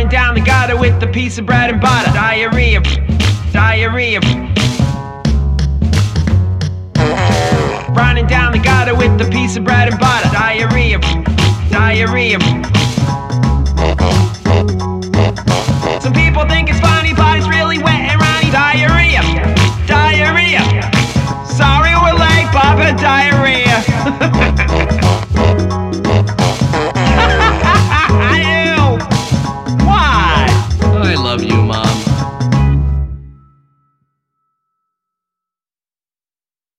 Running down the gutter with a piece of bread and butter. Diarrhea, diarrhea. Running down the gutter with a piece of bread and butter. Diarrhea, diarrhea. love you, Mom.